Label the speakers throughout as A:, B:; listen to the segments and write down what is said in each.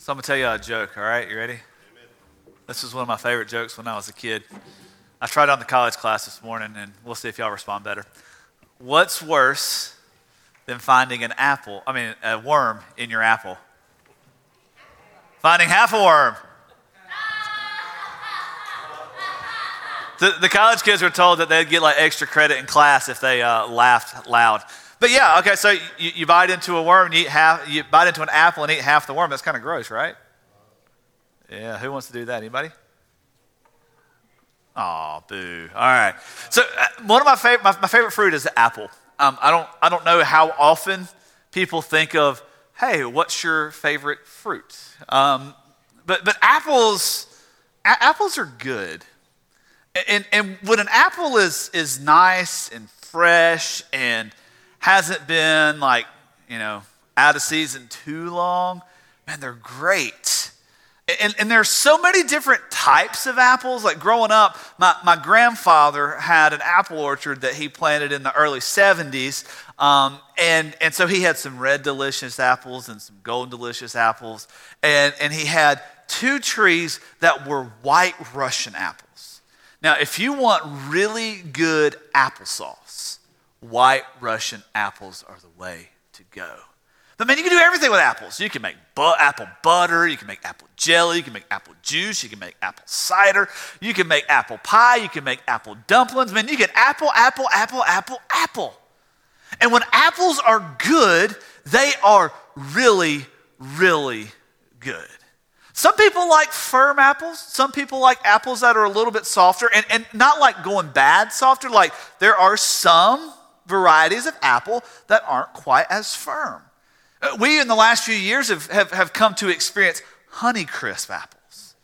A: So I'm going to tell you a joke, all right? You ready? Amen. This is one of my favorite jokes when I was a kid. I tried on the college class this morning, and we'll see if y'all respond better. What's worse than finding an apple, I mean, a worm in your apple? Finding half a worm. The, the college kids were told that they'd get like extra credit in class if they uh, laughed loud. But yeah, okay, so you, you bite into a worm and eat half, you bite into an apple and eat half the worm. That's kind of gross, right? Yeah, who wants to do that? Anybody? Oh, boo. All right. So uh, one of my favorite, my, my, favorite fruit is the apple. Um, I, don't, I don't know how often people think of, hey, what's your favorite fruit? Um, but, but apples, a- apples are good. And, and when an apple is, is nice and fresh and hasn't been like, you know, out of season too long, man, they're great. And, and there's so many different types of apples. Like growing up, my, my grandfather had an apple orchard that he planted in the early 70s. Um, and, and so he had some red delicious apples and some golden delicious apples. And, and he had two trees that were white Russian apples. Now, if you want really good applesauce, white Russian apples are the way to go. But man, you can do everything with apples. You can make bu- apple butter, you can make apple jelly, you can make apple juice, you can make apple cider, you can make apple pie, you can make apple dumplings. Man, you get apple, apple, apple, apple, apple. And when apples are good, they are really, really good. Some people like firm apples. Some people like apples that are a little bit softer and, and not like going bad softer. Like there are some varieties of apple that aren't quite as firm. Uh, we, in the last few years, have, have, have come to experience Honeycrisp apples.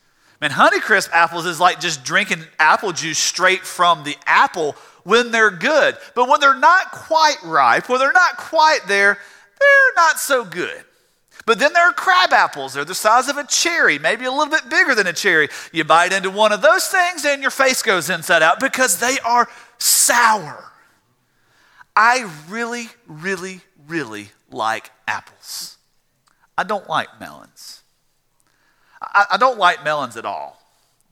A: Man, Honeycrisp apples is like just drinking apple juice straight from the apple when they're good. But when they're not quite ripe, when they're not quite there, they're not so good. But then there are crab apples. They're the size of a cherry, maybe a little bit bigger than a cherry. You bite into one of those things and your face goes inside out because they are sour. I really, really, really like apples. I don't like melons. I, I, don't like melons at all.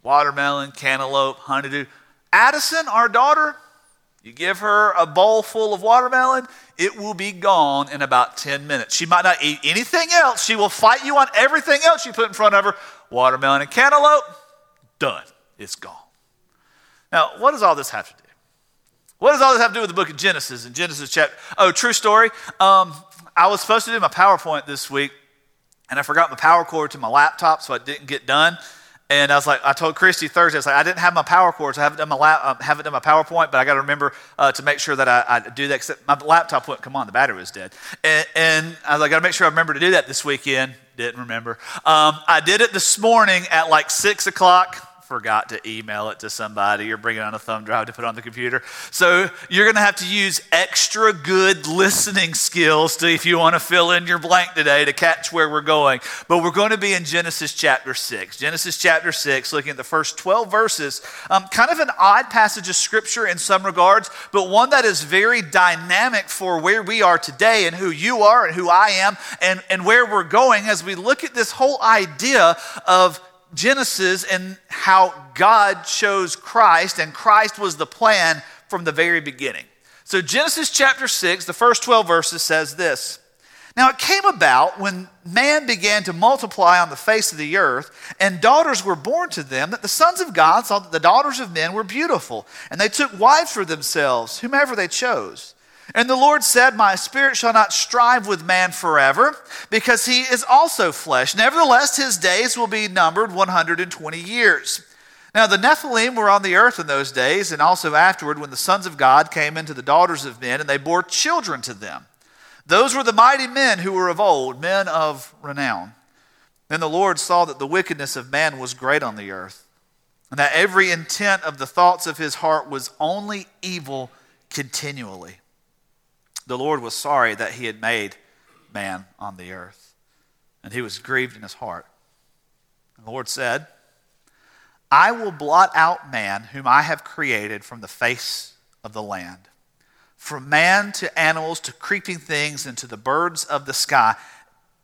A: Watermelon, cantaloupe, honeydew. Addison, our daughter, you give her a bowl full of watermelon, it will be gone in about 10 minutes. She might not eat anything else. She will fight you on everything else you put in front of her. Watermelon and cantaloupe, done. It's gone. Now, what does all this have to do? What does all this have to do with the book of Genesis? In Genesis chapter, oh, true story. Um, I was supposed to do my PowerPoint this week, and I forgot my power cord to my laptop, so I didn't get done. And I was like, I told Christy Thursday, I was like, I didn't have my power cords. I haven't done my, lap, uh, haven't done my PowerPoint, but I got to remember uh, to make sure that I, I do that. Except my laptop wouldn't come on, the battery was dead. And, and I was like, I got to make sure I remember to do that this weekend. Didn't remember. Um, I did it this morning at like six o'clock forgot to email it to somebody or bring it on a thumb drive to put on the computer. So you're going to have to use extra good listening skills to, if you want to fill in your blank today to catch where we're going. But we're going to be in Genesis chapter 6. Genesis chapter 6, looking at the first 12 verses. Um, kind of an odd passage of scripture in some regards, but one that is very dynamic for where we are today and who you are and who I am and, and where we're going as we look at this whole idea of Genesis and how God chose Christ, and Christ was the plan from the very beginning. So, Genesis chapter 6, the first 12 verses says this Now it came about when man began to multiply on the face of the earth, and daughters were born to them, that the sons of God saw that the daughters of men were beautiful, and they took wives for themselves, whomever they chose. And the Lord said, My spirit shall not strive with man forever, because he is also flesh. Nevertheless, his days will be numbered 120 years. Now, the Nephilim were on the earth in those days, and also afterward, when the sons of God came into the daughters of men, and they bore children to them. Those were the mighty men who were of old, men of renown. Then the Lord saw that the wickedness of man was great on the earth, and that every intent of the thoughts of his heart was only evil continually the Lord was sorry that he had made man on the earth, and he was grieved in his heart. And the Lord said, I will blot out man whom I have created from the face of the land, from man to animals to creeping things and to the birds of the sky,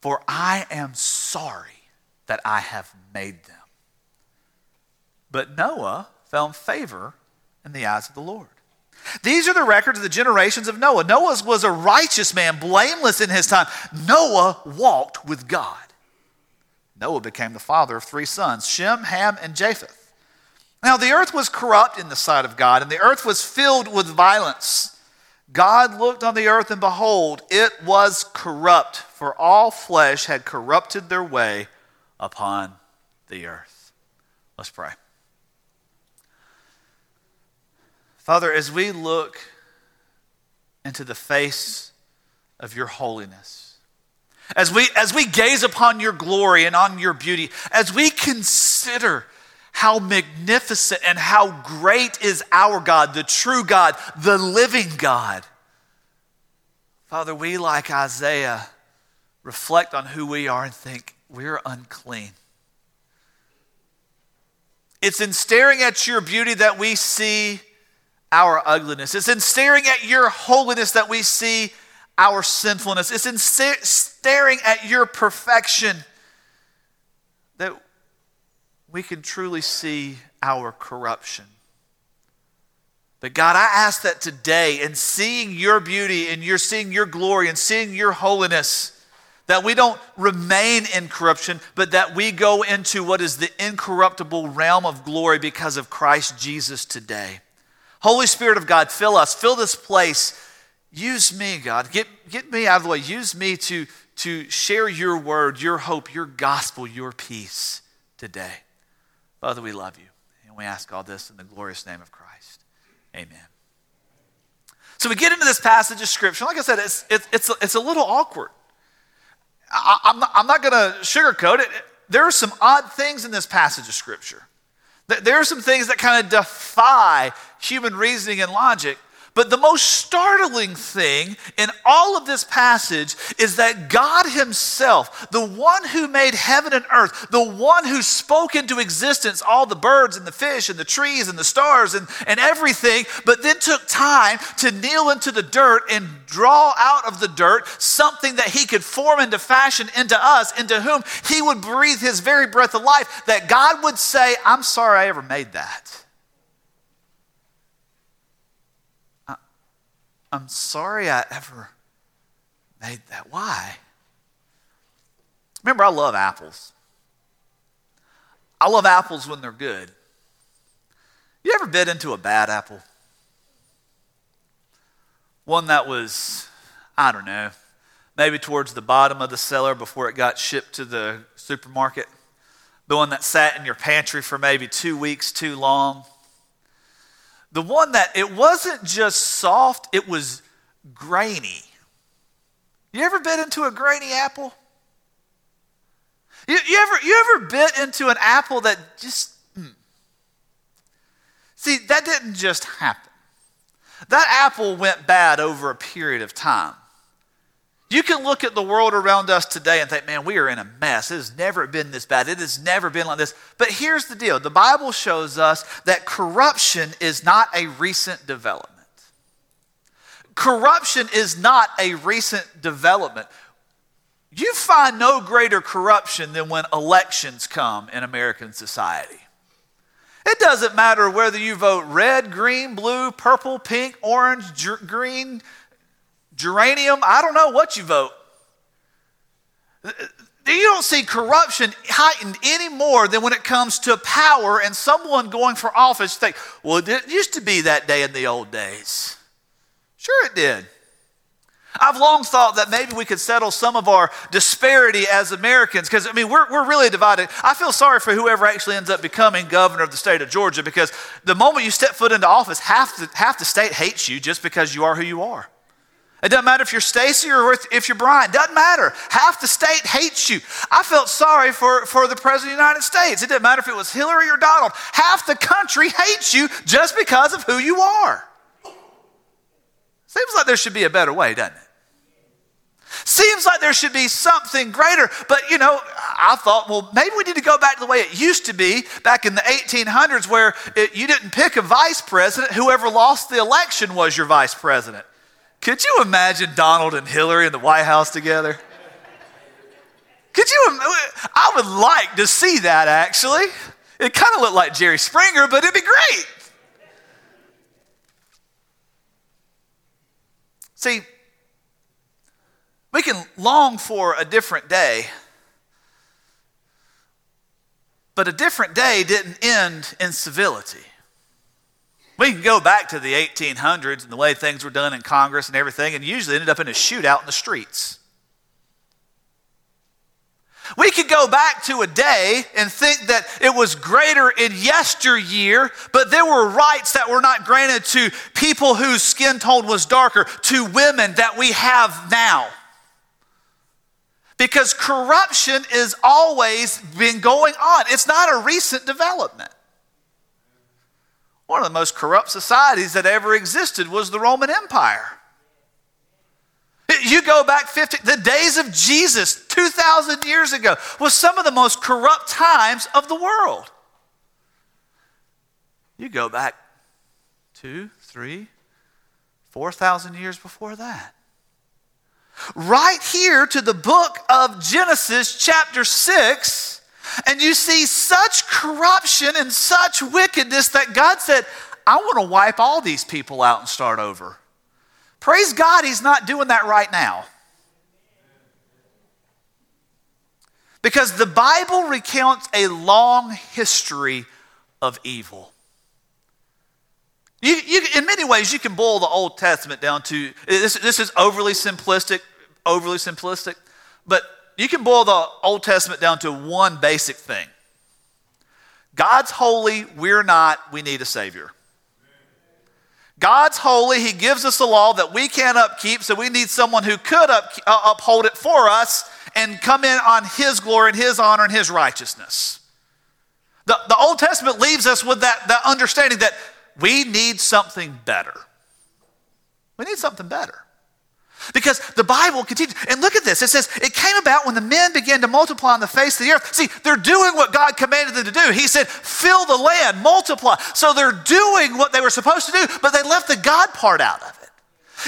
A: for I am sorry that I have made them. But Noah found favor in the eyes of the Lord. These are the records of the generations of Noah. Noah was a righteous man, blameless in his time. Noah walked with God. Noah became the father of three sons Shem, Ham, and Japheth. Now, the earth was corrupt in the sight of God, and the earth was filled with violence. God looked on the earth, and behold, it was corrupt, for all flesh had corrupted their way upon the earth. Let's pray. Father, as we look into the face of your holiness, as we, as we gaze upon your glory and on your beauty, as we consider how magnificent and how great is our God, the true God, the living God. Father, we, like Isaiah, reflect on who we are and think we're unclean. It's in staring at your beauty that we see our ugliness. It's in staring at your holiness that we see our sinfulness. It's in staring at your perfection that we can truly see our corruption. But God, I ask that today, in seeing your beauty and you're seeing your glory and seeing your holiness, that we don't remain in corruption, but that we go into what is the incorruptible realm of glory because of Christ Jesus today. Holy Spirit of God, fill us, fill this place. Use me, God. Get, get me out of the way. Use me to, to share your word, your hope, your gospel, your peace today. Father, we love you. And we ask all this in the glorious name of Christ. Amen. So we get into this passage of Scripture. Like I said, it's, it's, it's, it's a little awkward. I, am not, I'm not going to sugarcoat it. There are some odd things in this passage of Scripture. There are some things that kind of defy human reasoning and logic. But the most startling thing in all of this passage is that God Himself, the one who made heaven and earth, the one who spoke into existence all the birds and the fish and the trees and the stars and, and everything, but then took time to kneel into the dirt and draw out of the dirt something that He could form into fashion into us, into whom He would breathe His very breath of life, that God would say, I'm sorry I ever made that. I'm sorry I ever made that. Why? Remember, I love apples. I love apples when they're good. You ever bit into a bad apple? One that was, I don't know, maybe towards the bottom of the cellar before it got shipped to the supermarket. The one that sat in your pantry for maybe two weeks too long the one that it wasn't just soft, it was grainy. You ever bit into a grainy apple? You, you ever, you ever bit into an apple that just. Mm. See, that didn't just happen. That apple went bad over a period of time. You can look at the world around us today and think, man, we are in a mess. It has never been this bad. It has never been like this. But here's the deal the Bible shows us that corruption is not a recent development. Corruption is not a recent development. You find no greater corruption than when elections come in American society. It doesn't matter whether you vote red, green, blue, purple, pink, orange, green, geranium, I don't know what you vote. You don't see corruption heightened any more than when it comes to power and someone going for office. Think, well, it used to be that day in the old days. Sure, it did. I've long thought that maybe we could settle some of our disparity as Americans because, I mean, we're, we're really divided. I feel sorry for whoever actually ends up becoming governor of the state of Georgia because the moment you step foot into office, half the, half the state hates you just because you are who you are. It doesn't matter if you're Stacey or if you're Brian. It doesn't matter. Half the state hates you. I felt sorry for, for the President of the United States. It didn't matter if it was Hillary or Donald. Half the country hates you just because of who you are. Seems like there should be a better way, doesn't it? Seems like there should be something greater. But, you know, I thought, well, maybe we need to go back to the way it used to be back in the 1800s where it, you didn't pick a vice president. Whoever lost the election was your vice president. Could you imagine Donald and Hillary in the White House together? Could you? I would like to see that actually. It kind of looked like Jerry Springer, but it'd be great. See, we can long for a different day, but a different day didn't end in civility. We can go back to the 1800s and the way things were done in Congress and everything, and usually ended up in a shootout in the streets. We could go back to a day and think that it was greater in yesteryear, but there were rights that were not granted to people whose skin tone was darker, to women that we have now. Because corruption is always been going on. It's not a recent development. One of the most corrupt societies that ever existed was the Roman Empire. You go back 50, the days of Jesus, 2,000 years ago, was some of the most corrupt times of the world. You go back two, three, 4,000 years before that. Right here to the book of Genesis, chapter 6, and you see such corruption and such wickedness that God said, I want to wipe all these people out and start over. Praise God, He's not doing that right now. Because the Bible recounts a long history of evil. You, you, in many ways, you can boil the Old Testament down to this, this is overly simplistic, overly simplistic, but you can boil the Old Testament down to one basic thing God's holy, we're not, we need a Savior. God's holy. He gives us a law that we can't upkeep, so we need someone who could up, uh, uphold it for us and come in on His glory and His honor and His righteousness. The, the Old Testament leaves us with that, that understanding that we need something better. We need something better. Because the Bible continues, and look at this. It says, It came about when the men began to multiply on the face of the earth. See, they're doing what God commanded them to do. He said, Fill the land, multiply. So they're doing what they were supposed to do, but they left the God part out of it.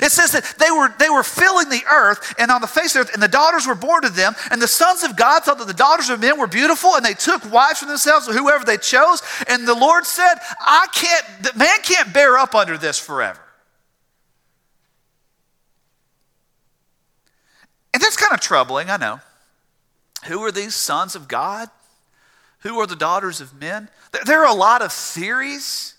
A: It says that they were, they were filling the earth and on the face of the earth, and the daughters were born to them. And the sons of God thought that the daughters of men were beautiful, and they took wives for themselves, whoever they chose. And the Lord said, I can't, man can't bear up under this forever. And that's kind of troubling, I know. Who are these sons of God? Who are the daughters of men? There are a lot of theories.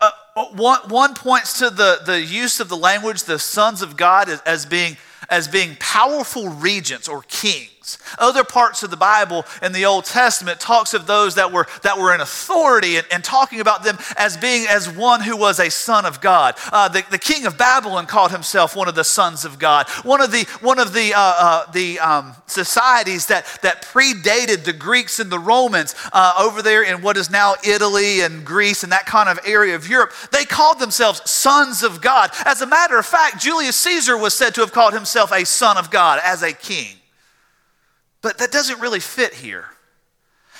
A: Uh, one, one points to the, the use of the language, the sons of God, as, as being, as being powerful regents or kings. Other parts of the Bible in the Old Testament talks of those that were, that were in authority and, and talking about them as being as one who was a son of God. Uh, the, the king of Babylon called himself one of the sons of God. One of the, one of the, uh, uh, the um, societies that, that predated the Greeks and the Romans uh, over there in what is now Italy and Greece and that kind of area of Europe, they called themselves sons of God. As a matter of fact, Julius Caesar was said to have called himself a son of God as a king. But that doesn't really fit here.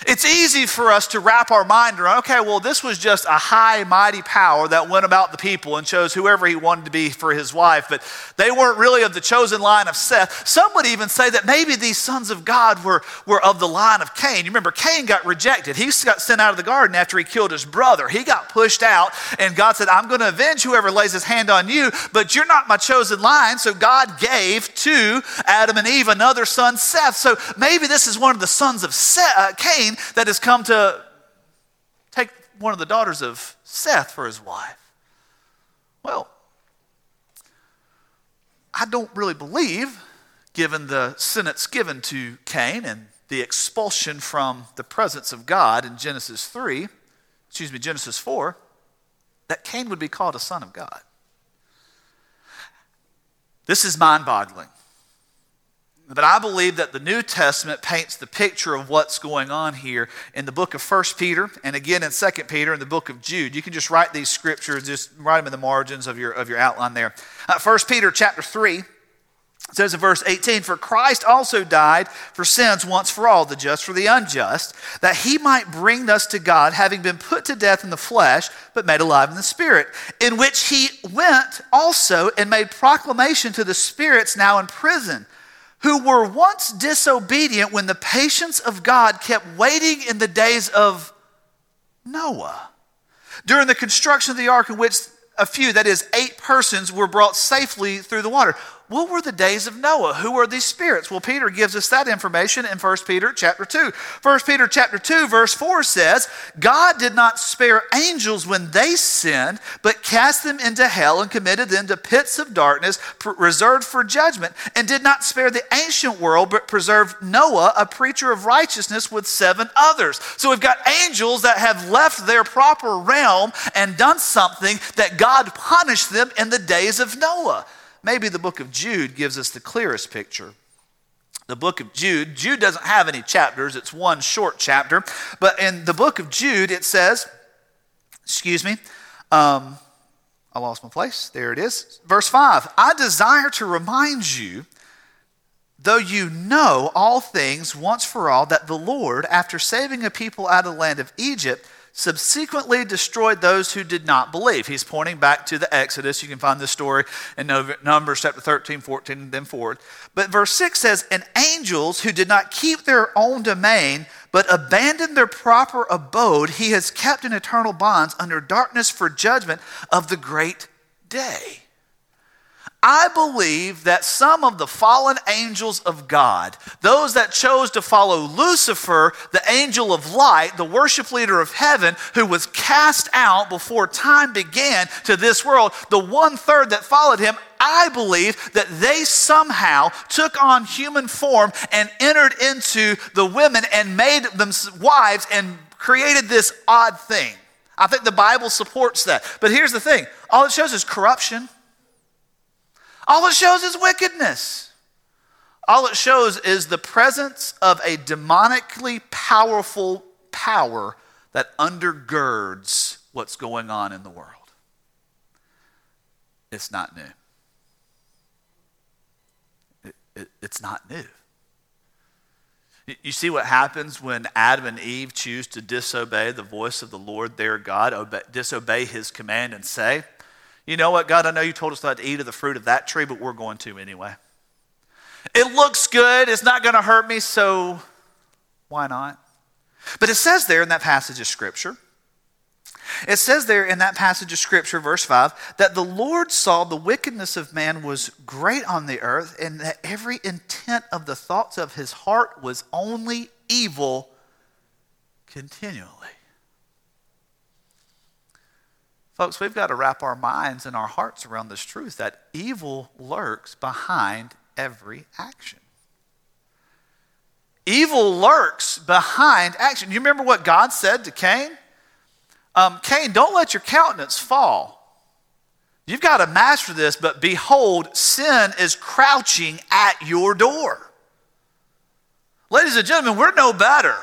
A: It's easy for us to wrap our mind around, okay, well, this was just a high, mighty power that went about the people and chose whoever he wanted to be for his wife, but they weren't really of the chosen line of Seth. Some would even say that maybe these sons of God were, were of the line of Cain. You remember, Cain got rejected. He got sent out of the garden after he killed his brother. He got pushed out, and God said, I'm going to avenge whoever lays his hand on you, but you're not my chosen line. So God gave to Adam and Eve another son, Seth. So maybe this is one of the sons of Seth, uh, Cain that has come to take one of the daughters of Seth for his wife. Well, I don't really believe, given the sentence given to Cain and the expulsion from the presence of God in Genesis 3, excuse me, Genesis 4, that Cain would be called a son of God. This is mind boggling. But I believe that the New Testament paints the picture of what's going on here in the book of 1 Peter and again in 2 Peter and the book of Jude. You can just write these scriptures, just write them in the margins of your, of your outline there. Uh, 1 Peter chapter 3 says in verse 18, For Christ also died for sins once for all, the just for the unjust, that he might bring us to God, having been put to death in the flesh, but made alive in the spirit, in which he went also and made proclamation to the spirits now in prison who were once disobedient when the patience of God kept waiting in the days of Noah. During the construction of the ark, in which a few, that is, eight persons, were brought safely through the water. What were the days of Noah? Who were these spirits? Well, Peter gives us that information in 1 Peter chapter 2. 1 Peter chapter 2 verse 4 says, God did not spare angels when they sinned, but cast them into hell and committed them to pits of darkness reserved for judgment, and did not spare the ancient world, but preserved Noah, a preacher of righteousness, with seven others. So we've got angels that have left their proper realm and done something that God punished them in the days of Noah maybe the book of Jude gives us the clearest picture. The book of Jude, Jude doesn't have any chapters, it's one short chapter. But in the book of Jude, it says, excuse me, um, I lost my place. There it is. Verse 5 I desire to remind you, though you know all things once for all, that the Lord, after saving a people out of the land of Egypt, subsequently destroyed those who did not believe. He's pointing back to the Exodus. You can find this story in Numbers chapter 13, 14, and then forward. But verse 6 says, And angels who did not keep their own domain, but abandoned their proper abode, he has kept in eternal bonds under darkness for judgment of the great day. I believe that some of the fallen angels of God, those that chose to follow Lucifer, the angel of light, the worship leader of heaven, who was cast out before time began to this world, the one third that followed him, I believe that they somehow took on human form and entered into the women and made them wives and created this odd thing. I think the Bible supports that. But here's the thing all it shows is corruption. All it shows is wickedness. All it shows is the presence of a demonically powerful power that undergirds what's going on in the world. It's not new. It, it, it's not new. You see what happens when Adam and Eve choose to disobey the voice of the Lord their God, obey, disobey his command, and say, you know what, God, I know you told us not to eat of the fruit of that tree, but we're going to anyway. It looks good, it's not going to hurt me, so why not? But it says there in that passage of Scripture, it says there in that passage of Scripture, verse 5, that the Lord saw the wickedness of man was great on the earth, and that every intent of the thoughts of his heart was only evil continually. Folks, we've got to wrap our minds and our hearts around this truth that evil lurks behind every action. Evil lurks behind action. You remember what God said to Cain? Um, Cain, don't let your countenance fall. You've got to master this, but behold, sin is crouching at your door. Ladies and gentlemen, we're no better.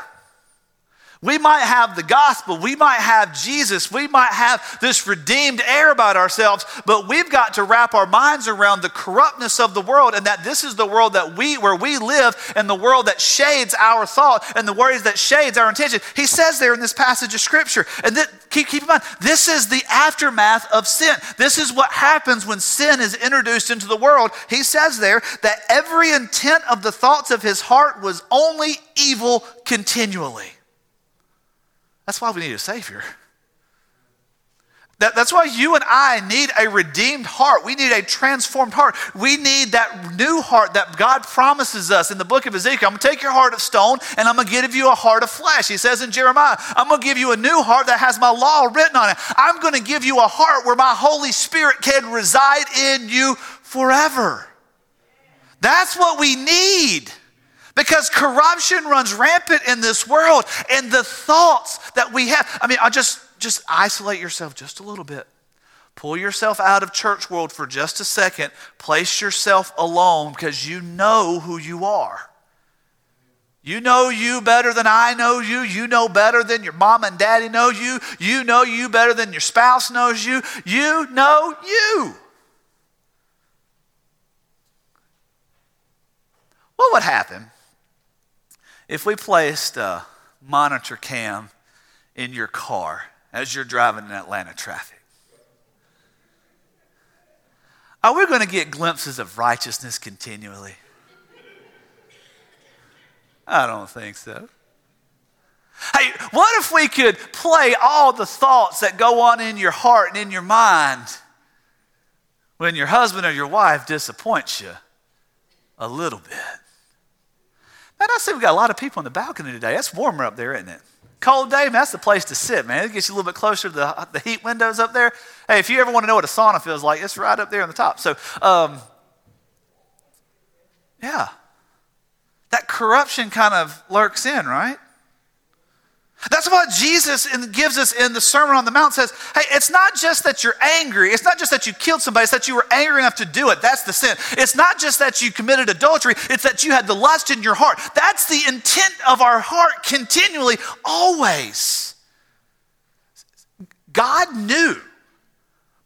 A: We might have the gospel, we might have Jesus, we might have this redeemed air about ourselves, but we've got to wrap our minds around the corruptness of the world and that this is the world that we where we live and the world that shades our thought and the words that shades our intention. He says there in this passage of scripture, and that, keep, keep in mind, this is the aftermath of sin. This is what happens when sin is introduced into the world. He says there that every intent of the thoughts of his heart was only evil continually. That's why we need a Savior. That, that's why you and I need a redeemed heart. We need a transformed heart. We need that new heart that God promises us in the book of Ezekiel. I'm going to take your heart of stone and I'm going to give you a heart of flesh. He says in Jeremiah, I'm going to give you a new heart that has my law written on it. I'm going to give you a heart where my Holy Spirit can reside in you forever. That's what we need. Because corruption runs rampant in this world, and the thoughts that we have. I mean, I just just isolate yourself just a little bit. Pull yourself out of church world for just a second. Place yourself alone because you know who you are. You know you better than I know you. You know better than your mom and daddy know you. You know you better than your spouse knows you. You know you. What would happen if we placed a monitor cam in your car as you're driving in Atlanta traffic, are we going to get glimpses of righteousness continually? I don't think so. Hey, what if we could play all the thoughts that go on in your heart and in your mind when your husband or your wife disappoints you a little bit? Man, I see we got a lot of people on the balcony today. That's warmer up there, isn't it? Cold day, man, that's the place to sit, man. It gets you a little bit closer to the, the heat windows up there. Hey, if you ever want to know what a sauna feels like, it's right up there on the top. So, um, yeah, that corruption kind of lurks in, right? That's what Jesus gives us in the Sermon on the Mount says, hey, it's not just that you're angry. It's not just that you killed somebody. It's that you were angry enough to do it. That's the sin. It's not just that you committed adultery. It's that you had the lust in your heart. That's the intent of our heart continually, always. God knew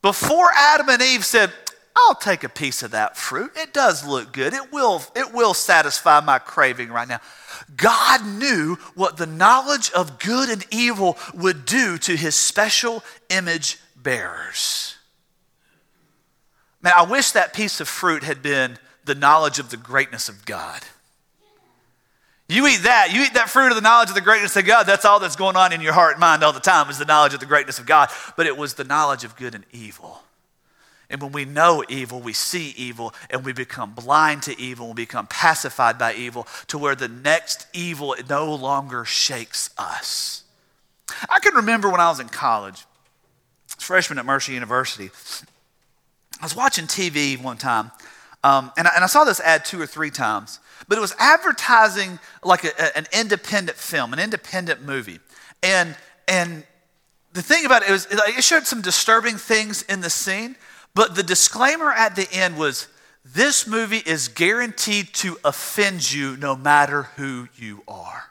A: before Adam and Eve said, I'll take a piece of that fruit. It does look good. It will, it will satisfy my craving right now. God knew what the knowledge of good and evil would do to his special image bearers. Man, I wish that piece of fruit had been the knowledge of the greatness of God. You eat that, you eat that fruit of the knowledge of the greatness of God, that's all that's going on in your heart and mind all the time is the knowledge of the greatness of God. But it was the knowledge of good and evil. And when we know evil, we see evil, and we become blind to evil, we become pacified by evil to where the next evil no longer shakes us. I can remember when I was in college, freshman at Mercer University, I was watching TV one time, um, and, I, and, I, saw this ad two or three times, but it was advertising like a, a, an independent film, an independent movie. And, and the thing about it was, it showed some disturbing things in the scene, but the disclaimer at the end was this movie is guaranteed to offend you no matter who you are.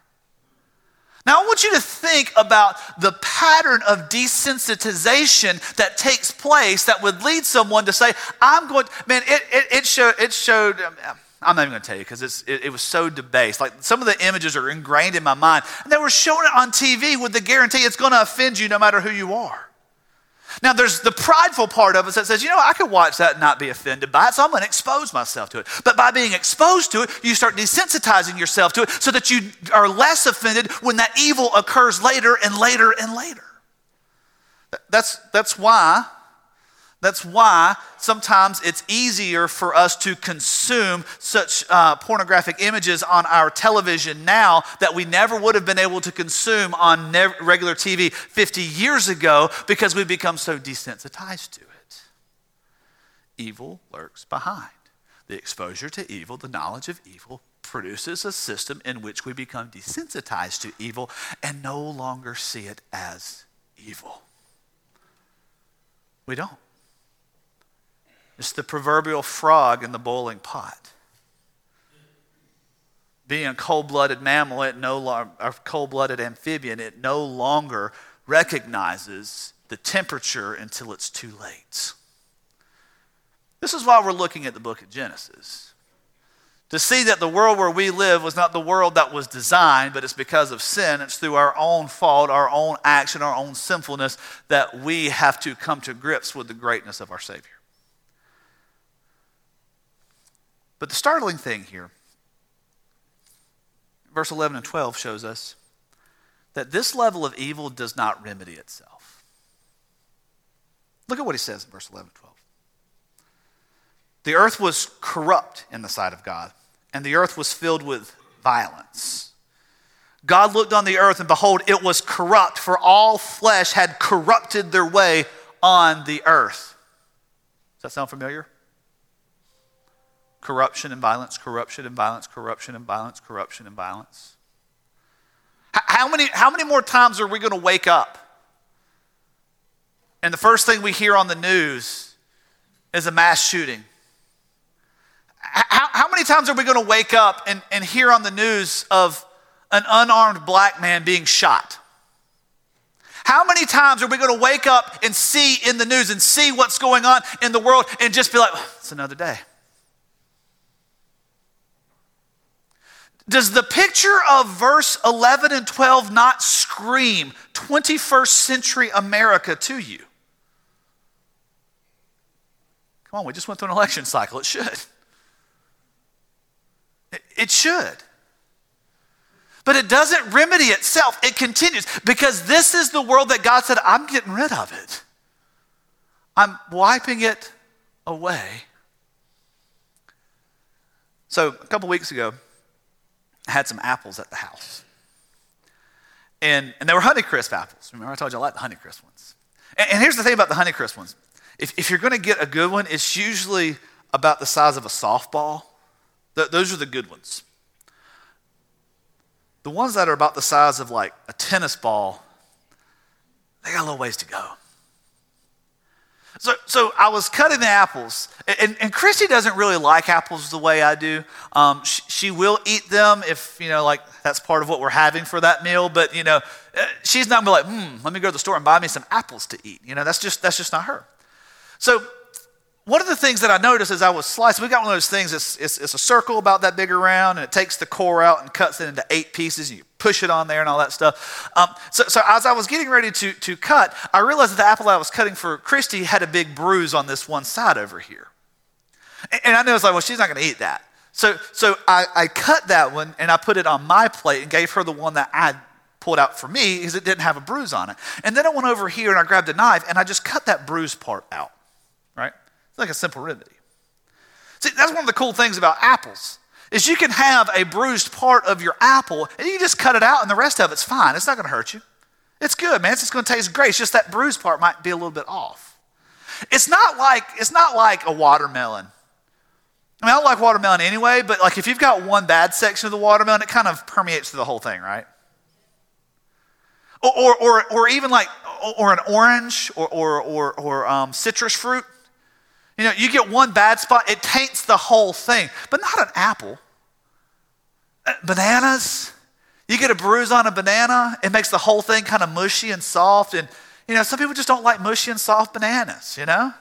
A: Now, I want you to think about the pattern of desensitization that takes place that would lead someone to say, I'm going, man, it, it, it showed, it showed um, I'm not even going to tell you because it, it, was so debased. Like some of the images are ingrained in my mind. And they were showing it on TV with the guarantee it's going to offend you no matter who you are. Now, there's the prideful part of us that says, you know, I could watch that and not be offended by it, so I'm going to expose myself to it. But by being exposed to it, you start desensitizing yourself to it so that you are less offended when that evil occurs later and later and later. That's, that's why that's why sometimes it's easier for us to consume such uh, pornographic images on our television now that we never would have been able to consume on ne- regular TV 50 years ago because we've become so desensitized to it. Evil lurks behind. The exposure to evil, the knowledge of evil, produces a system in which we become desensitized to evil and no longer see it as evil. We don't. It's the proverbial frog in the boiling pot. Being a cold blooded mammal, it no longer, a cold blooded amphibian, it no longer recognizes the temperature until it's too late. This is why we're looking at the book of Genesis. To see that the world where we live was not the world that was designed, but it's because of sin. It's through our own fault, our own action, our own sinfulness that we have to come to grips with the greatness of our Savior. But the startling thing here, verse 11 and 12 shows us that this level of evil does not remedy itself. Look at what he says in verse 11 and 12. The earth was corrupt in the sight of God, and the earth was filled with violence. God looked on the earth, and behold, it was corrupt, for all flesh had corrupted their way on the earth. Does that sound familiar? Corruption and violence, corruption and violence, corruption and violence, corruption and violence. How many, how many more times are we going to wake up? And the first thing we hear on the news is a mass shooting. How, how many times are we going to wake up and, and hear on the news of an unarmed black man being shot? How many times are we going to wake up and see in the news and see what's going on in the world and just be like, it's another day? Does the picture of verse 11 and 12 not scream 21st century America to you? Come on, we just went through an election cycle. It should. It should. But it doesn't remedy itself, it continues because this is the world that God said, I'm getting rid of it. I'm wiping it away. So, a couple weeks ago, had some apples at the house. And, and they were Honeycrisp apples. Remember, I told you I like the Honeycrisp ones. And, and here's the thing about the Honeycrisp ones if, if you're going to get a good one, it's usually about the size of a softball. Th- those are the good ones. The ones that are about the size of like a tennis ball, they got a little ways to go. So, so I was cutting the apples, and, and Christy doesn't really like apples the way I do. Um, she, she, will eat them if, you know, like that's part of what we're having for that meal, but, you know, uh, she's not going to be like, hmm, let me go to the store and buy me some apples to eat. You know, that's just, that's just not her. So one of the things that I noticed as I was slicing, we got one of those things, it's, it's, it's, a circle about that big around, and it takes the core out and cuts it into eight pieces, and you push it on there and all that stuff. Um, so, so as I was getting ready to, to cut, I realized that the apple I was cutting for Christy had a big bruise on this one side over here. And, and I knew, I was like, well, she's not going to eat that. So, so I, I cut that one, and I put it on my plate and gave her the one that I pulled out for me because it didn't have a bruise on it. And then I went over here and I grabbed a knife, and I just cut that bruise part out, right? It's like a simple remedy. See, that's one of the cool things about apples is you can have a bruised part of your apple and you just cut it out and the rest of it's fine. It's not going to hurt you. It's good, man. It's just going to taste great. It's just that bruised part might be a little bit off. It's not like it's not like a watermelon. I mean, I don't like watermelon anyway, but like if you've got one bad section of the watermelon, it kind of permeates through the whole thing, right? Or, or, or, or even like, or an orange or, or, or, or um, citrus fruit. You know, you get one bad spot, it taints the whole thing, but not an apple. Uh, bananas, you get a bruise on a banana, it makes the whole thing kind of mushy and soft. And, you know, some people just don't like mushy and soft bananas, you know?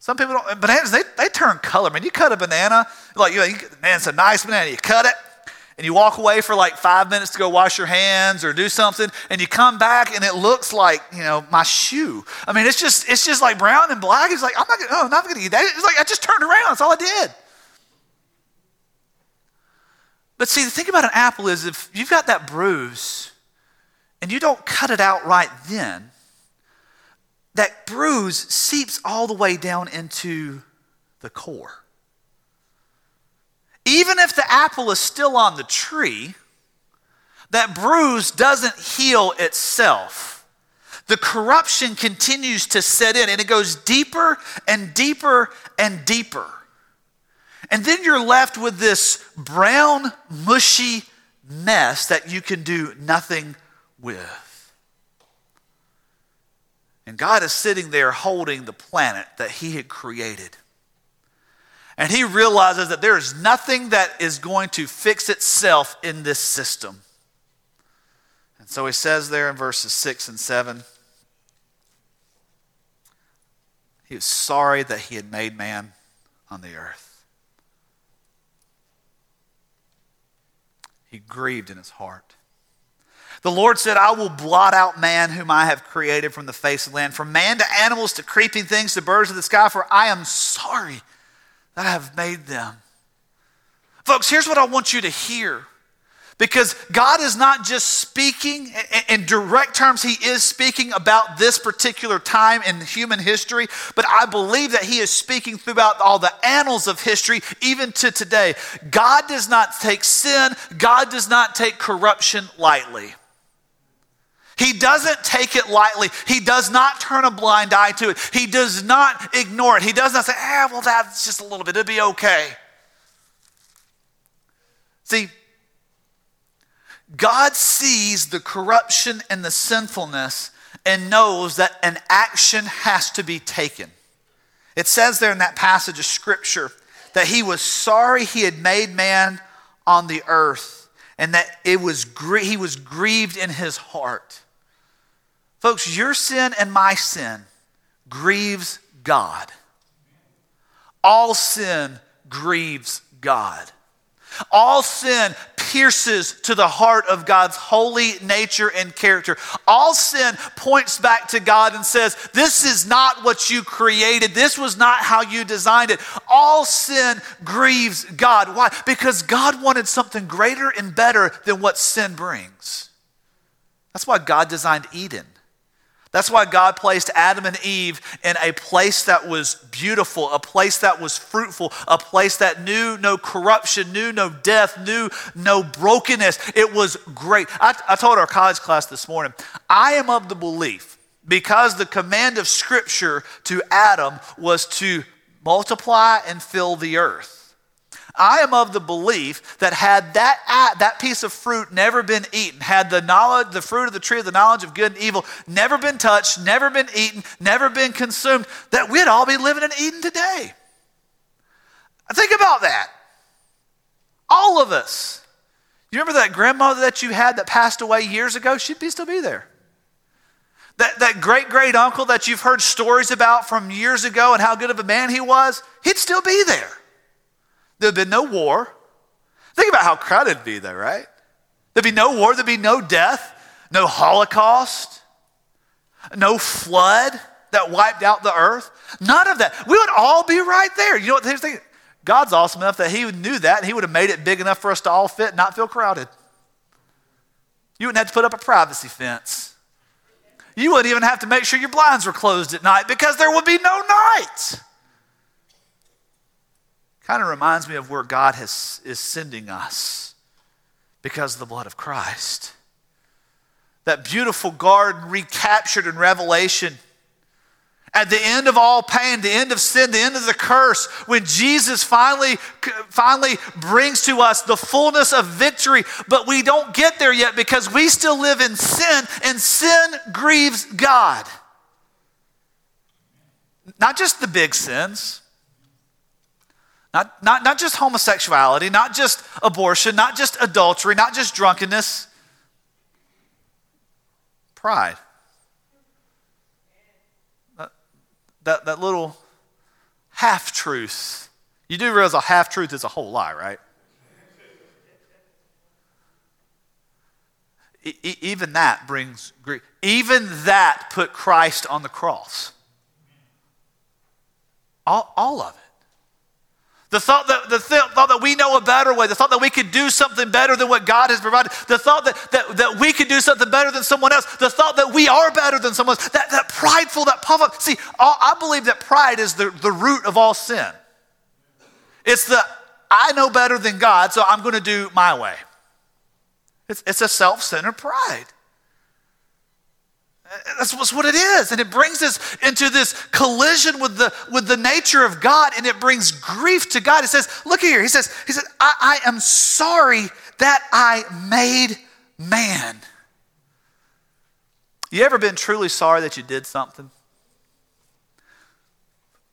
A: Some people don't, bananas, they, they turn color. Man, you cut a banana, like, you know, you, man, it's a nice banana, you cut it, and you walk away for like five minutes to go wash your hands or do something, and you come back and it looks like you know my shoe. I mean, it's just it's just like brown and black. It's like I'm not gonna, oh, I'm not gonna eat that. It's like I just turned around. That's all I did. But see, the thing about an apple is if you've got that bruise and you don't cut it out right then, that bruise seeps all the way down into the core. Even if the apple is still on the tree, that bruise doesn't heal itself. The corruption continues to set in and it goes deeper and deeper and deeper. And then you're left with this brown, mushy mess that you can do nothing with. And God is sitting there holding the planet that He had created. And he realizes that there is nothing that is going to fix itself in this system. And so he says there in verses 6 and 7 he was sorry that he had made man on the earth. He grieved in his heart. The Lord said, I will blot out man whom I have created from the face of the land, from man to animals to creeping things to birds of the sky, for I am sorry that I have made them. Folks, here's what I want you to hear. Because God is not just speaking in direct terms, He is speaking about this particular time in human history, but I believe that He is speaking throughout all the annals of history, even to today. God does not take sin, God does not take corruption lightly. He doesn't take it lightly. He does not turn a blind eye to it. He does not ignore it. He does not say, ah, well, that's just a little bit. It'll be okay. See, God sees the corruption and the sinfulness and knows that an action has to be taken. It says there in that passage of scripture that he was sorry he had made man on the earth and that it was he was grieved in his heart. Folks, your sin and my sin grieves God. All sin grieves God. All sin pierces to the heart of God's holy nature and character. All sin points back to God and says, This is not what you created. This was not how you designed it. All sin grieves God. Why? Because God wanted something greater and better than what sin brings. That's why God designed Eden. That's why God placed Adam and Eve in a place that was beautiful, a place that was fruitful, a place that knew no corruption, knew no death, knew no brokenness. It was great. I, I told our college class this morning, I am of the belief because the command of Scripture to Adam was to multiply and fill the earth I am of the belief that had that, that piece of fruit never been eaten, had the knowledge, the fruit of the tree of the knowledge of good and evil never been touched, never been eaten, never been consumed, that we'd all be living in Eden today. Think about that. All of us. You remember that grandmother that you had that passed away years ago? She'd be, still be there. That, that great great uncle that you've heard stories about from years ago and how good of a man he was, he'd still be there. There'd been no war. Think about how crowded it'd be, though, right? There'd be no war, there'd be no death, no Holocaust, no flood that wiped out the earth. None of that. We would all be right there. You know what? Here's the thing God's awesome enough that He knew that and He would have made it big enough for us to all fit and not feel crowded. You wouldn't have to put up a privacy fence. You wouldn't even have to make sure your blinds were closed at night because there would be no night. Kind of reminds me of where God has, is sending us because of the blood of Christ. That beautiful garden recaptured in Revelation. At the end of all pain, the end of sin, the end of the curse, when Jesus finally, finally brings to us the fullness of victory, but we don't get there yet because we still live in sin, and sin grieves God. Not just the big sins, not, not, not just homosexuality, not just abortion, not just adultery, not just drunkenness. Pride. That, that, that little half truth. You do realize a half truth is a whole lie, right? Even that brings grief. Even that put Christ on the cross. All, all of it. The thought that, the th- thought that we know a better way, the thought that we could do something better than what God has provided, the thought that, that, that we could do something better than someone else, the thought that we are better than someone else, that, that prideful, that puff up. See, all, I believe that pride is the, the root of all sin. It's the, I know better than God, so I'm going to do my way. It's, it's a self centered pride. That's what it is. And it brings us into this collision with the, with the nature of God and it brings grief to God. He says, look here. He says, he says I, I am sorry that I made man. You ever been truly sorry that you did something?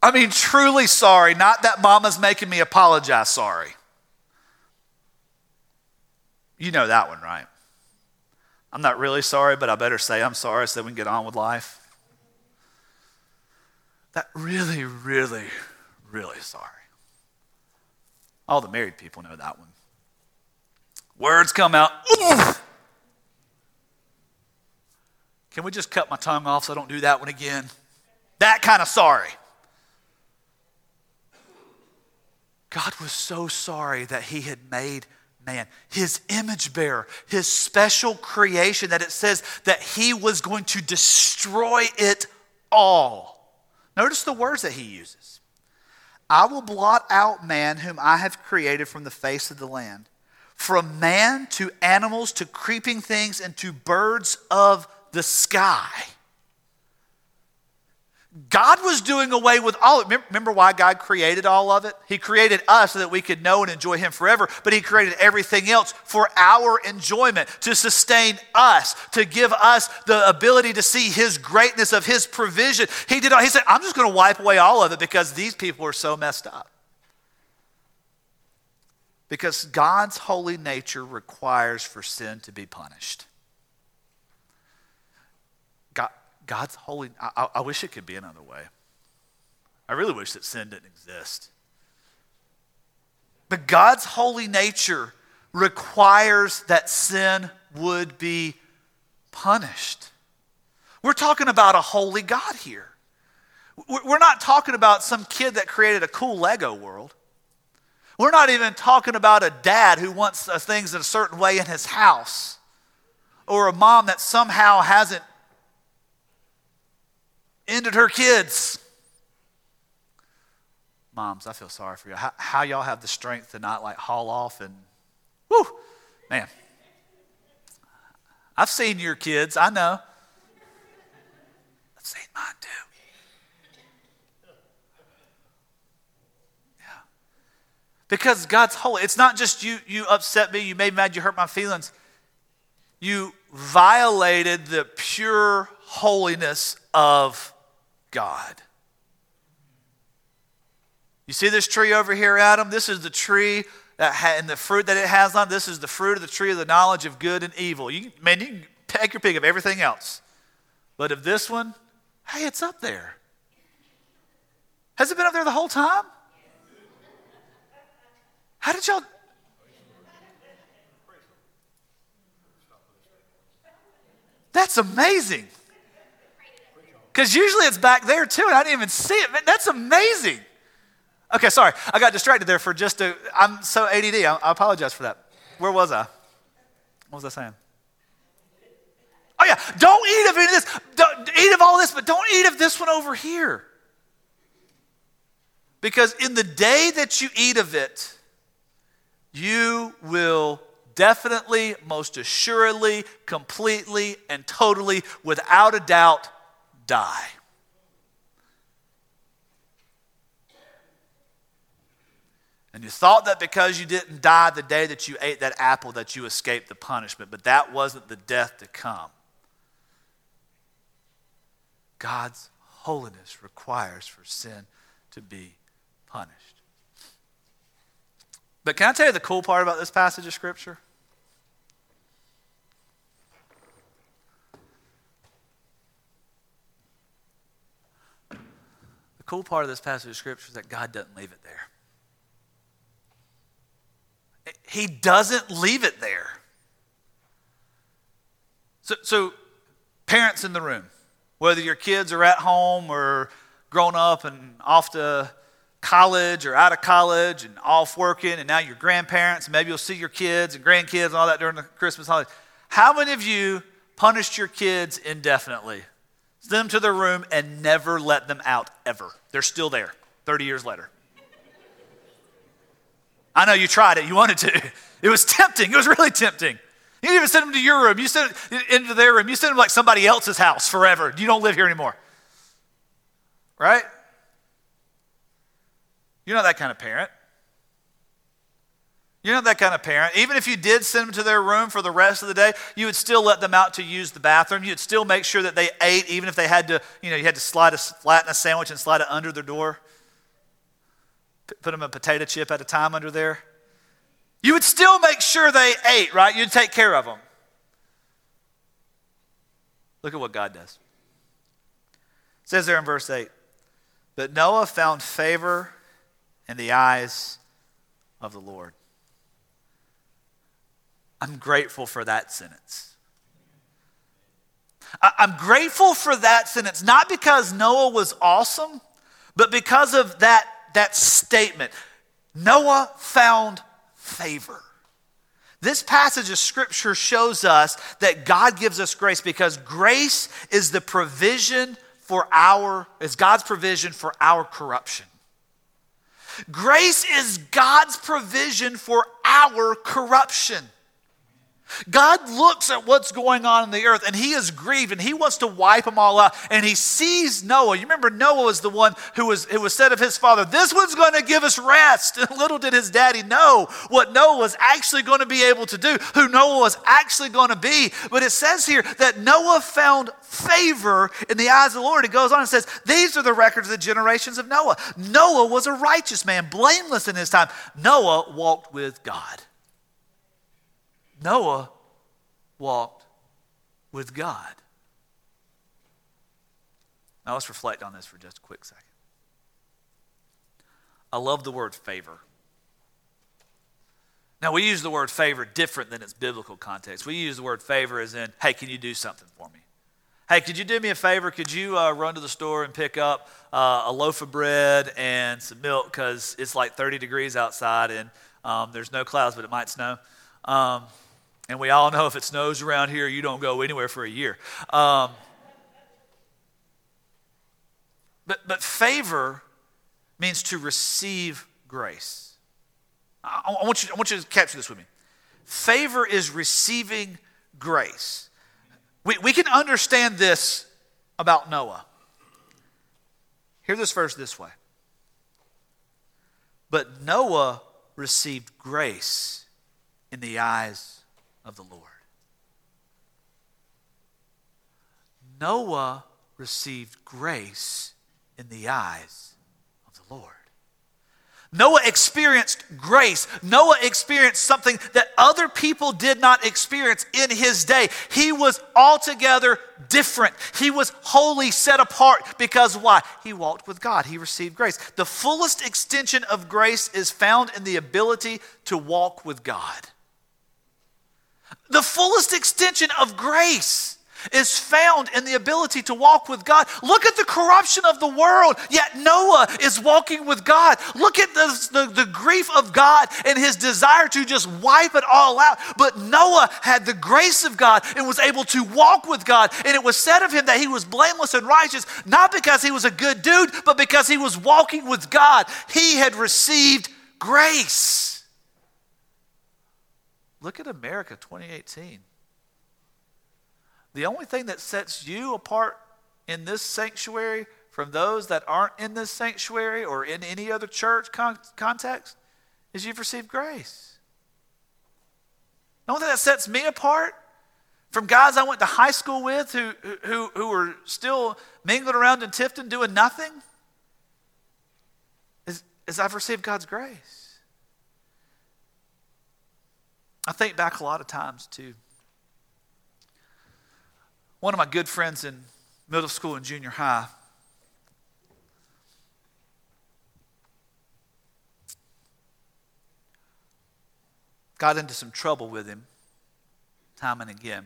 A: I mean, truly sorry, not that mama's making me apologize sorry. You know that one, right? I'm not really sorry, but I better say I'm sorry so we can get on with life. That really, really, really sorry. All the married people know that one. Words come out. Can we just cut my tongue off so I don't do that one again? That kind of sorry. God was so sorry that he had made man, his image bearer, his special creation, that it says that he was going to destroy it all. Notice the words that he uses I will blot out man whom I have created from the face of the land, from man to animals to creeping things and to birds of the sky. God was doing away with all of it. Remember why God created all of it? He created us so that we could know and enjoy Him forever, but He created everything else for our enjoyment, to sustain us, to give us the ability to see His greatness of His provision. He did. all, He said, "I'm just going to wipe away all of it because these people are so messed up." Because God's holy nature requires for sin to be punished. God's holy. I, I wish it could be another way. I really wish that sin didn't exist. But God's holy nature requires that sin would be punished. We're talking about a holy God here. We're not talking about some kid that created a cool Lego world. We're not even talking about a dad who wants things in a certain way in his house or a mom that somehow hasn't ended her kids. Moms, I feel sorry for you. How, how y'all have the strength to not like haul off and, whoo, man. I've seen your kids, I know. I've seen mine too. Yeah. Because God's holy. It's not just you, you upset me, you made me mad, you hurt my feelings. You violated the pure holiness of God. You see this tree over here, Adam? This is the tree that ha- and the fruit that it has on. This is the fruit of the tree of the knowledge of good and evil. You, man, you can take your pick of everything else. But of this one, hey, it's up there. Has it been up there the whole time? How did y'all? That's amazing. Because usually it's back there too, and I didn't even see it. Man, that's amazing. Okay, sorry. I got distracted there for just a. I'm so ADD. I, I apologize for that. Where was I? What was I saying? Oh, yeah. Don't eat of any of this. Don't, eat of all this, but don't eat of this one over here. Because in the day that you eat of it, you will definitely, most assuredly, completely, and totally, without a doubt, die. And you thought that because you didn't die the day that you ate that apple that you escaped the punishment, but that wasn't the death to come. God's holiness requires for sin to be punished. But can I tell you the cool part about this passage of Scripture? Cool part of this passage of Scripture is that God doesn't leave it there. He doesn't leave it there. So, so, parents in the room, whether your kids are at home or grown up and off to college or out of college and off working, and now you're grandparents, maybe you'll see your kids and grandkids and all that during the Christmas holiday. How many of you punished your kids indefinitely? Send them to their room and never let them out ever. They're still there 30 years later. I know you tried it, you wanted to. It was tempting, it was really tempting. You didn't even send them to your room, you sent them into their room, you sent them like somebody else's house forever. You don't live here anymore. Right? You're not that kind of parent. You're not that kind of parent. Even if you did send them to their room for the rest of the day, you would still let them out to use the bathroom. You'd still make sure that they ate, even if they had to, you know, you had to slide a, flatten a sandwich and slide it under their door put them a potato chip at a time under there. You would still make sure they ate, right? You'd take care of them. Look at what God does. It says there in verse 8 But Noah found favor in the eyes of the Lord. I'm grateful for that sentence. I'm grateful for that sentence, not because Noah was awesome, but because of that that statement Noah found favor. This passage of scripture shows us that God gives us grace because grace is the provision for our, is God's provision for our corruption. Grace is God's provision for our corruption. God looks at what's going on in the earth and he is grieved and he wants to wipe them all out. And he sees Noah. You remember Noah was the one who was, who was said of his father, This one's going to give us rest. And little did his daddy know what Noah was actually going to be able to do, who Noah was actually going to be. But it says here that Noah found favor in the eyes of the Lord. It goes on and says, These are the records of the generations of Noah. Noah was a righteous man, blameless in his time. Noah walked with God. Noah walked with God. Now let's reflect on this for just a quick second. I love the word favor. Now, we use the word favor different than its biblical context. We use the word favor as in, hey, can you do something for me? Hey, could you do me a favor? Could you uh, run to the store and pick up uh, a loaf of bread and some milk because it's like 30 degrees outside and um, there's no clouds, but it might snow. Um, and we all know if it snows around here, you don't go anywhere for a year. Um, but, but favor means to receive grace. I, I, want you, I want you to capture this with me. Favor is receiving grace. We, we can understand this about Noah. Hear this verse this way. But Noah received grace in the eyes of the Lord. Noah received grace in the eyes of the Lord. Noah experienced grace. Noah experienced something that other people did not experience in his day. He was altogether different. He was wholly set apart because why? He walked with God. He received grace. The fullest extension of grace is found in the ability to walk with God. The fullest extension of grace is found in the ability to walk with God. Look at the corruption of the world, yet Noah is walking with God. Look at the, the, the, grief of God and his desire to just wipe it all out. But Noah had the grace of God and was able to walk with God. And it was said of him that he was blameless and righteous, not because he was a good dude, but because he was walking with God. He had received grace. Look at America 2018. The only thing that sets you apart in this sanctuary from those that aren't in this sanctuary or in any other church con- context is you've received grace. The only thing that sets me apart from guys I went to high school with who, who, who were still mingling around in Tifton doing nothing is, is I've received God's grace. I think back a lot of times too. One of my good friends in middle school and junior high got into some trouble with him time and again.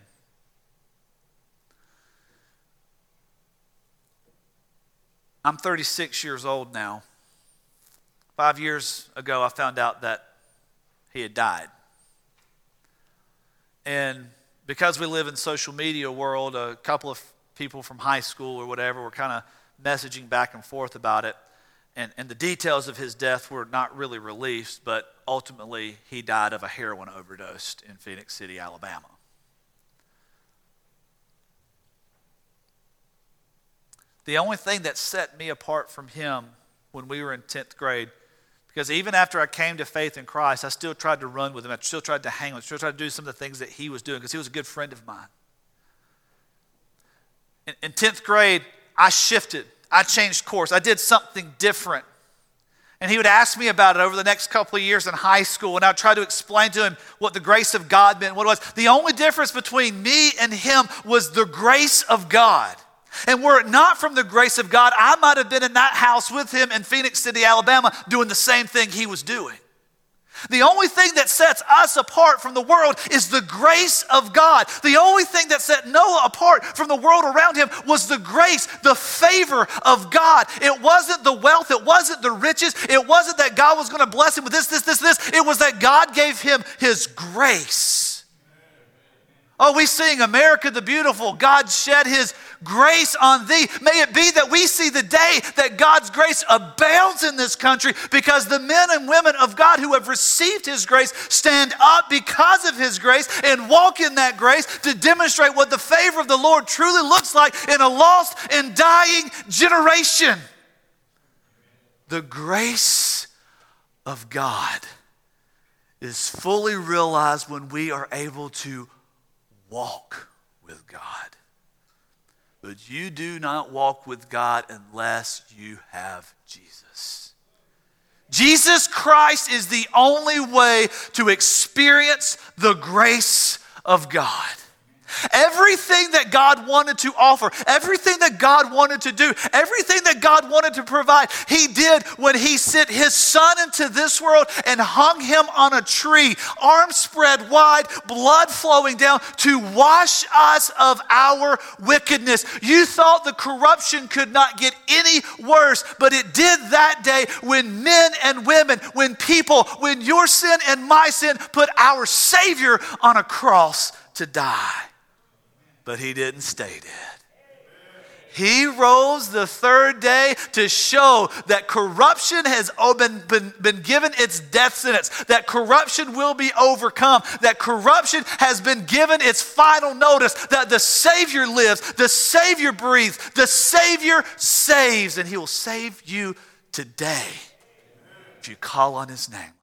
A: I'm 36 years old now. Five years ago, I found out that he had died. And because we live in social media world, a couple of people from high school or whatever were kind of messaging back and forth about it. And, and the details of his death were not really released, but ultimately he died of a heroin overdose in Phenix City, Alabama. The only thing that set me apart from him when we were in 10th grade because even after I came to faith in Christ, I still tried to run with him. I still tried to hang with him. I still tried to do some of the things that he was doing because he was a good friend of mine. In, in 10th grade, I shifted. I changed course. I did something different. And he would ask me about it over the next couple of years in high school, and I'd try to explain to him what the grace of God meant, what it was. The only difference between me and him was the grace of God. And were it not from the grace of God, I might have been in that house with him in Phenix City, Alabama, doing the same thing he was doing. The only thing that sets us apart from the world is the grace of God. The only thing that set Noah apart from the world around him was the grace, the favor of God. It wasn't the wealth, it wasn't the riches, it wasn't that God was going to bless him with this, this, this, this. It was that God gave him his grace. Oh, we sing America the Beautiful. God shed his grace on thee. May it be that we see the day that God's grace abounds in this country because the men and women of God who have received his grace stand up because of his grace and walk in that grace to demonstrate what the favor of the Lord truly looks like in a lost and dying generation. The grace of God is fully realized when we are able to walk with God. But you do not walk with God unless you have Jesus. Jesus Christ is the only way to experience the grace of God. Everything that God wanted to offer, everything that God wanted to do, everything that God wanted to provide, He did when He sent His Son into this world and hung Him on a tree, arms spread wide, blood flowing down to wash us of our wickedness. You thought the corruption could not get any worse, but it did that day when men and women, when people, when your sin and my sin put our Savior on a cross to die. But he didn't stay dead. He rose the third day to show that corruption has been, been, been, given its death sentence, that corruption will be overcome, that corruption has been given its final notice, that the Savior lives, the Savior breathes, the Savior saves, and He will save you today if you call on His name.